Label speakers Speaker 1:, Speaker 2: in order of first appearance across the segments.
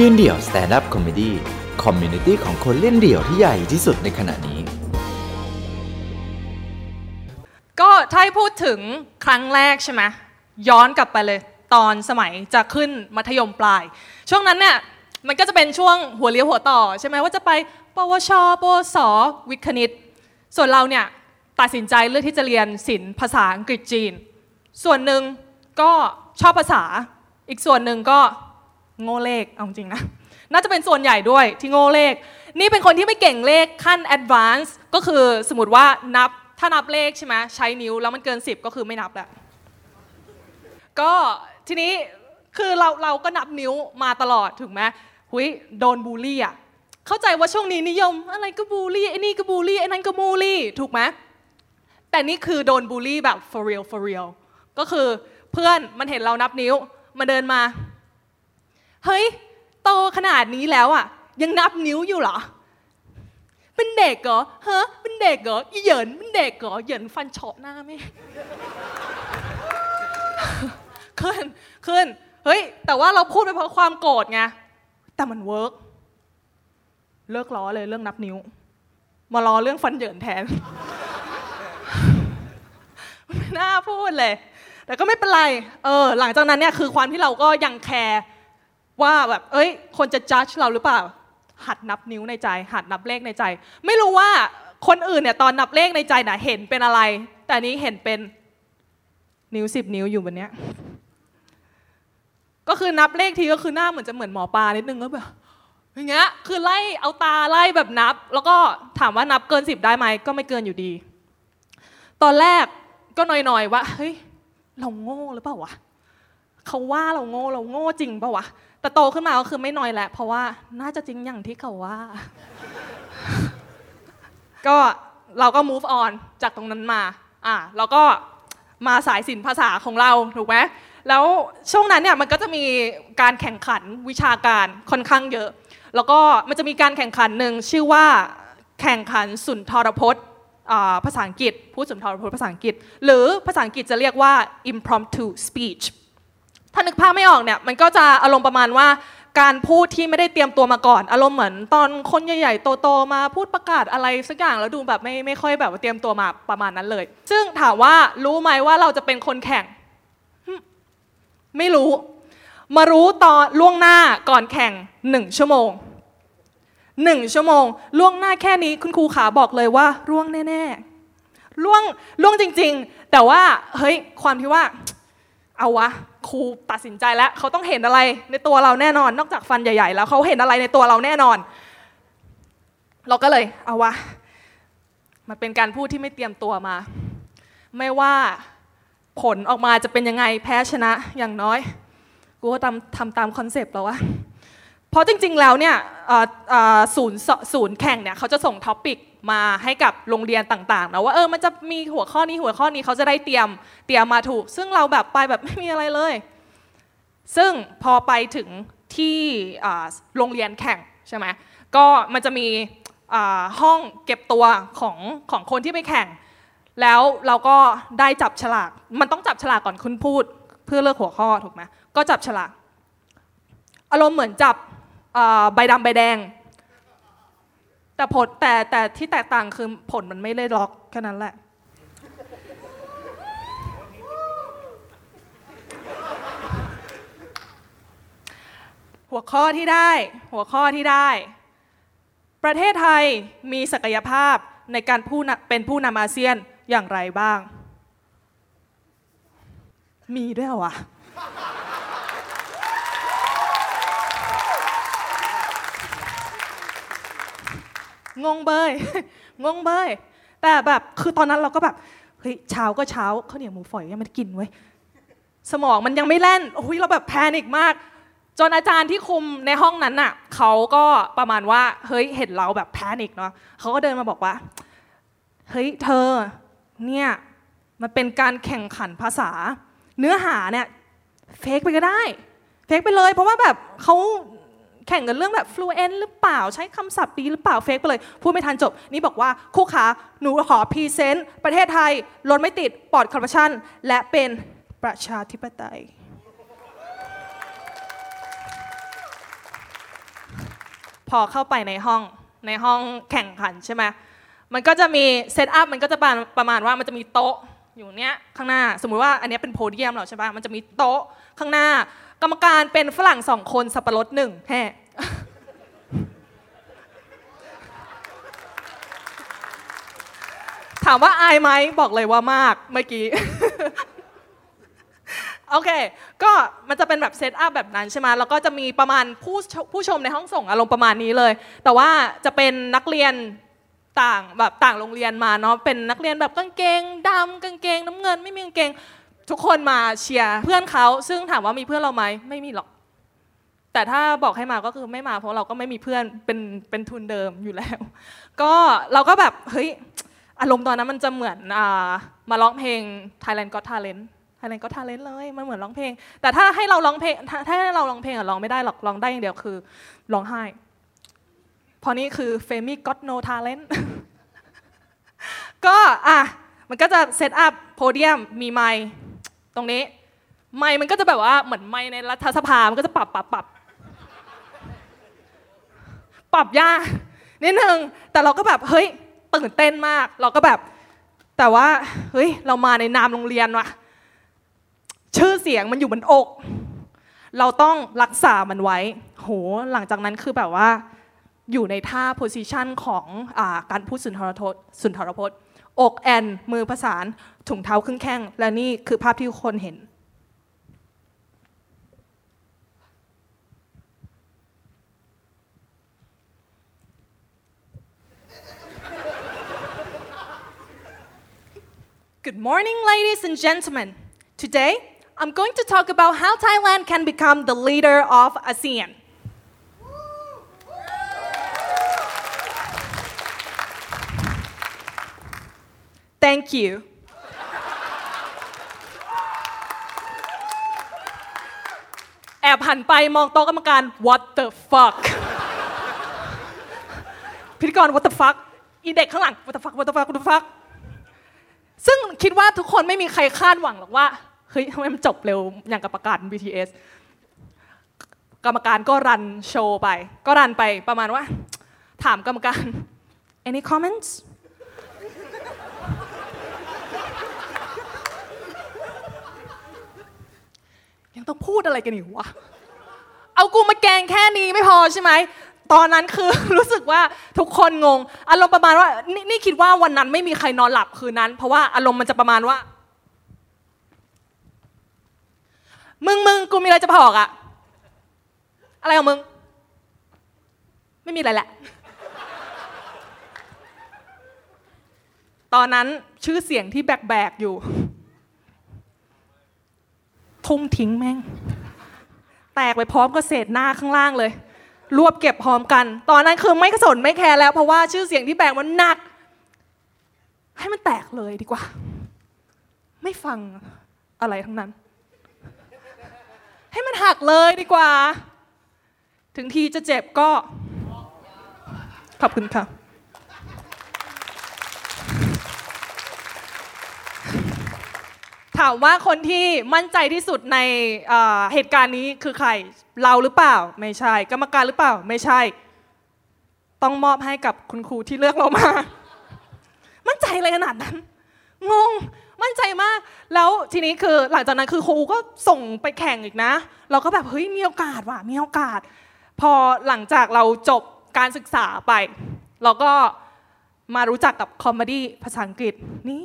Speaker 1: ยืนเดี่ยว stand-up comedy community ของคนเล่นเดี่ยวที่ใหญ่ที่สุดในขณะนี้
Speaker 2: ก็ถ้าให้พูดถึงครั้งแรกใช่ไหมย้อนกลับไปเลย ตอนสมัยจะขึ้นมัธยมปลาย ช่วงนั้นเนี่ยมันก็จะเป็นช่วงหัวเลี้ยวหัวต่อใช่ไหมว่าจะไปปวช ปวส วิทย์คณิต ส่วนเราเนี่ยตัดสินใจเลือกที่จะเรียนศิลป์ภาษาอังกฤษจีน ส่วนหนึ่งก็ชอบภาษา อีกส่วนหนึ่งก็ โง่เลขเอาจริงนะน่าจะเป็นส่วนใหญ่ด้วยที่โง่เลข นี่เป็นคนที่ไม่เก่งเลขขั้น advance ก็คือสมมติว่านับถ้านับเลขใช่ไหมใช้นิ้วแล้วมันเกิน 10 ก็คือไม่นับแหละก็ทีนี้คือเราเราก็นับนิ้วมาตลอดถูกไหมหุยโดนบูลลี่อะเข้าใจว่าช่วงนี้นิยม อะไรก็บูลลี่ไอ้นี่ก็บูลลี่ไอ้นั่นก็บูลลี่ถูกไหมแต่นี่คือโดนบูลลี่แบบ for real for real ก็คือเพื่อนมันเห็นเรานับนิ้วมาเดินมา เฮ้ย โตขนาดนี้แล้วอะ ยังนับนิ้วอยู่เหรอ เป็นเด็กเหรอฮะเป็นเด็กเหรอเหยินเป็นเด็กเหรอเหยินฟันเฉาะหน้าไหมขึ้นขึ้นเฮ้ย แต่ว่าเราพูดไปเพราะความโกรธไง แต่มันเวิร์กเลิกล้อเลยเรื่องนับนิ้ว มาล้อเรื่องฟันเหยินแทน ไม่น่าพูดเลย แต่ก็ไม่เป็นไร เออ หลังจากนั้นเนี่ยคือความที่เราก็ยังแคร์ ว่าแบบเอ้ย คนจะจัดเราหรือเปล่า หัดนับนิ้วในใจ หัดนับเลขในใจ ไม่รู้ว่าคนอื่นเนี่ยตอนนับเลขในใจน่ะเห็นเป็นอะไร แต่นนี้เห็นเป็นนิ้วสิบนิ้วอยู่บนเนี้ยก็คือนับเลขทีก็คือหน้าเหมือนจะเหมือนหมอปลานิดนึงก็แบบอย่างเงี้ยคือไล่เอาตาไล่แบบนับ แล้วก็ถามว่านับเกินสิบได้ไหมก็ไม่เกินอยู่ดี ตอนแรกก็หน่อยๆว่าเฮ้ยเราโง่หรือเปล่าวะ เขาว่าเราโง่เราโง่จริงปล่าวะแต่โตขึ้นมาก็คือไม่น้อยแหละ เพราะว่าน่าจะจริงอย่างที่เขาว่า ก็เราก็ move on จากตรงนั้นมาอะเราก็มาสายศิลป์ภาษาของเราถูกไหมแล้วช่วงนั้นเนี่ยมันก็จะมีการแข่งขันวิชาการค่อนข้างเยอะ แล้วก็มันจะมีการแข่งขันหนึ่งชื่อว่าแข่งขันสุนทรพจน์ภาษาอังกฤษ พูดสุนทรพจน์ภาษาอังกฤษ หรือภาษาอังกฤษจะเรียกว่า impromptu speech ถ้านึกภาพไม่ออกเนี่ยมันก็จะอารมณ์ประมาณว่าการพูดที่ไม่ได้เตรียมตัวมาก่อน อารมณ์เหมือนตอนคนใหญ่ๆโตๆมาพูดประกาศอะไรสักอย่างแล้วดูแบบไม่ไม่ค่อยแบบเตรียมตัวมาประมาณนั้นเลย ซึ่งถามว่ารู้ไหมว่าเราจะเป็นคนแข่ง ไม่รู้ มารู้ตอนล่วงหน้าก่อนแข่งหนึ่งชั่วโมงหนึ่งชั่วโมง ล่วงหน้าแค่นี้คุณครูขาบอกเลยว่าร่วงแน่ๆร่วงร่วงจริง ๆ แต่ว่าเฮ้ยความที่ว่า เอาวะครูตัดสินใจแล้วเขาต้องเห็นอะไรในตัวเราแน่นอน นอกจากฟันใหญ่ๆ แล้วเขาเห็นอะไรในตัวเราแน่นอน เราก็เลยเอาวะมันเป็นการพูดที่ไม่เตรียมตัวมา ไม่ว่าผลออกมาจะเป็นยังไงแพ้ชนะอย่างน้อย กูก็ทำทำตามคอนเซปต์แล้ววะ เพราะจริงๆแล้วเนี่ยศูนย์ศูนย์แข่งเนี่ยเขาจะส่ง topic มาให้กับโรงเรียนต่างๆนะว่าเออมันจะมีหัวข้อนี้หัวข้อนี้เขาจะได้เตรียมเตรียมมาถูก ซึ่งเราแบบไปแบบไม่มีอะไรเลย ซึ่งพอไปถึงที่โรงเรียนแข่งใช่ไหมก็มันจะมีห้องเก็บตัวของของคนที่ไปแข่ง แล้วเราก็ได้จับฉลาก มันต้องจับฉลากก่อนคุณพูด เพื่อเลือกหัวข้อถูกไหมก็จับฉลาก อารมณ์เหมือนจับ ใบดำใบแดง แต่ผลแต่แต่ที่แตกต่างคือผลมันไม่ได้ล็อกแค่นั้นแหละ หัวข้อที่ได้ หัวข้อที่ได้ ประเทศไทยมีศักยภาพในการผู้เป็นผู้นำอาเซียนอย่างไรบ้าง มีด้วยวะ งงเบย งงเบย แต่แบบคือตอนนั้นเราก็แบบเฮ้ยเช้าก็เช้าข้าวเหนียวหมูฝอยยังไม่ได้กินเว้ยสมองมันยังไม่แล่นโอ้ยเราแบบ panic มาก จนอาจารย์ที่คุมในห้องนั้นน่ะเขาก็ประมาณว่าเฮ้ยเห็นเราแบบ panic เนาะเขาก็เดินมาบอกว่าเฮ้ยเธอเนี่ยมันเป็นการแข่งขันภาษา เนื้อหาเนี่ย fake ไปก็ได้ fake ไปเลย เพราะว่าแบบเขา แข่งกันเรื่องแบบ fluent หรือเปล่าใช้คำศัพท์ดีหรือเปล่า fake ไปเลยพูดไม่ทันจบ นี่บอกว่าครูขาหนูขอ present ประเทศไทยรถไม่ติดปลอดคอร์รัปชันและเป็นประชาธิปไตย พอเข้าไปในห้องในห้องแข่งขันใช่ไหมมันก็จะมี setup มันก็จะประมาณประมาณว่ามันจะมีโต๊ะอยู่เนี้ยข้างหน้าสมมุติว่าอันนี้เป็นโพเดียมเหรอใช่ปะมันจะมีโต๊ะข้างหน้า กรรมการเป็นฝรั่งสองคนสับปะรดหนึ่งแฮ่ถามว่าอายไหมบอกเลยว่ามากเมื่อกี้โอเค ก็มันจะเป็นแบบเซตอัพแบบนั้นใช่ไหมแล้วก็จะมีประมาณผู้ผู้ชมในห้องส่งอารมณ์ประมาณนี้เลย แต่ว่าจะเป็นนักเรียนต่างแบบต่างโรงเรียนมาเนาะ เป็นนักเรียนแบบกางเกงดำกางเกง น้ำเงินไม่มีกางเกง ทุกคนมาเชียร์เพื่อนเขาซึ่งถามว่ามีเพื่อนเราไหมไม่มีหรอก แต่ถ้าบอกให้มาก็คือไม่มา เพราะเราก็ไม่มีเพื่อนเป็นเป็นทุนเดิมอยู่แล้ว ก็เราก็แบบเฮ้ยอารมณ์ตอนนั้นมันจะเหมือนมาร้องเพลง Thailand Got Talent Thailand Got Talent เลยมันเหมือนร้องเพลง แต่ถ้าให้เราร้องเพลงถ้าให้เราร้องเพลงอะร้องไม่ได้หรอกร้องได้อย่างเดียวคือร้องไห้พราะนี่คือ f a m y Got No Talent ก็อะมันก็จะเซตอัพโพเดียมมีไมค์ ตรงนี้ ไมค์มันก็จะแบบว่าเหมือนไมค์ในรัฐสภา มันก็จะปรับปรับปรับปรับยากนิดนึงแต่เราก็แบบเฮ้ยตื่นเต้นมาก เราก็แบบ แต่ว่าเฮ้ยเรามาในนามโรงเรียนว่ะ ชื่อเสียงมันอยู่บนอก เราต้องรักษามันไว้ โหหลังจากนั้นคือแบบว่าอยู่ในท่าโพสิชันของอการพูดสุนทรพจน์สุนทรพจน์ อกแอนมือประสานถุงเท้าครึ่งแข้ง และนี่คือภาพที่ทุกคนเห็น Good morning, ladies and gentlemen. Today, I'm going to talk about how Thailand can become the leader of ASEAN. Thank you. แอบหันไปมองโต๊ะกรรมการ What the fuck พิธีกร What the fuck อีเด็กข้างหลัง What the fuck What the fuck What the fuck ซึ่งคิดว่าทุกคนไม่มีใครคาดหวังหรอกว่า เฮ้ยทำไมมันจบเร็วอย่างกับประกาศ BTS กรรมการก็รันโชว์ไป ก็รันไปประมาณว่า ถามกรรมการ any comments ยังต้องพูดอะไรกันอีกวะเอากูมาแกงแค่นี้ไม่พอใช่ไหมตอนนั้นคือรู้สึกว่าทุกคนงง อารมณ์ประมาณว่านี่นี่คิดว่าวันนั้นไม่มีใครนอนหลับคืนนั้น เพราะว่าอารมณ์มันจะประมาณว่า มึงมึงกูมีอะไรจะบอกอะอะไรของมึง ไม่มีอะไรแหละ ตอนนั้นชื่อเสียงที่แบกๆอยู่ ทุ่มทิ้งแม่ง แตกไปพร้อมกับเศษหน้าข้างล่างเลย รวบเก็บพร้อมกัน ตอนนั้นคือไม่สนไม่แคร์แล้ว เพราะว่าชื่อเสียงที่แบกมันหนัก ให้มันแตกเลยดีกว่า ไม่ฟังอะไรทั้งนั้น ให้มันหักเลยดีกว่า ถึงทีจะเจ็บก็ ขอบคุณค่ะ ถามว่าคนที่มั่นใจที่สุดในเหตุการณ์นี้คือใคร เราหรือเปล่า ไม่ใช่ กรรมการหรือเปล่า ไม่ใช่ ต้องมอบให้กับคุณครูที่เลือกเรามา มั่นใจอะไรขนาดนั้น งง มั่นใจมาก แล้วทีนี้คือหลังจากนั้นคือครูก็ส่งไปแข่งอีกนะ เราก็แบบเฮ้ยมีโอกาสว่ะ มีโอกาส พอหลังจากเราจบการศึกษาไป เราก็มารู้จักกับ comedy ภาษาอังกฤษนี่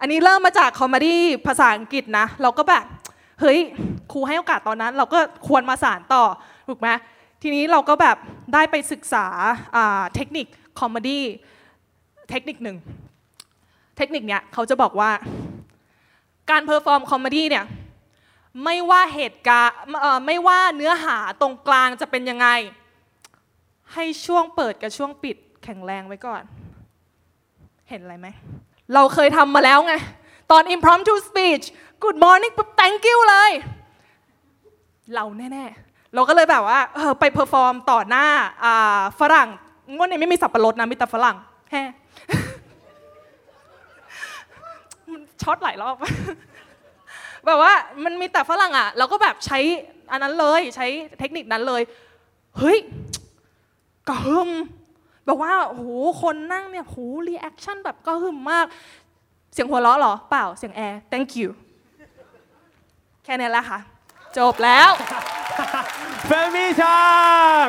Speaker 2: อันนี้เริ่มมาจาก comedy ภาษาอังกฤษนะ เราก็แบบเฮ้ยครูให้โอกาสตอนนั้น เราก็ควรมาสานต่อถูกไหมทีนี้เราก็แบบได้ไปศึกษาเทคนิค comedy เทคนิคหนึ่งเทคนิคเนี้ยเขาจะบอกว่าการ perform comedy เนี่ยไม่ว่าเหตุการณ์ไม่ว่าเนื้อหาตรงกลางจะเป็นยังไง ให้ช่วงเปิดกับช่วงปิดแข็งแรงไว้ก่อน เห็นอะไรไหม เราเคยทำมาแล้วไง ตอน impromptu speech good morning ปุ๊บ thank you เลย เราแน่ ๆ เราก็เลยแบบว่าเออไป perform ต่อหน้าฝรั่งงวดนี้ไม่มีสับปะรดนะมีแต่ฝรั่งแฮมันช็อตหลายรอบ แบบว่ามันมีแต่ฝรั่งอะ เราก็แบบใช้อันนั้นเลยใช้เทคนิคนั้นเลย เฮ้ยกระหึ่ม แบบว่าโอ้โหคนนั่งเนี่ยโห reaction แบบกระหึ่มมาก เสียงหัวเราะเหรอ เปล่าเสียงแอร์ thank you แค่นี้แหละค่ะ จบแล้ว
Speaker 3: เฟรมมี่ ชาง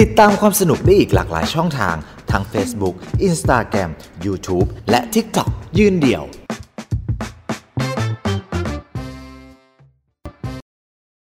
Speaker 1: ติดตามความสนุกได้อีกหลากหลายช่องทาง ทั้ง Facebook Instagram YouTube และ TikTok ยืนเดี่ยว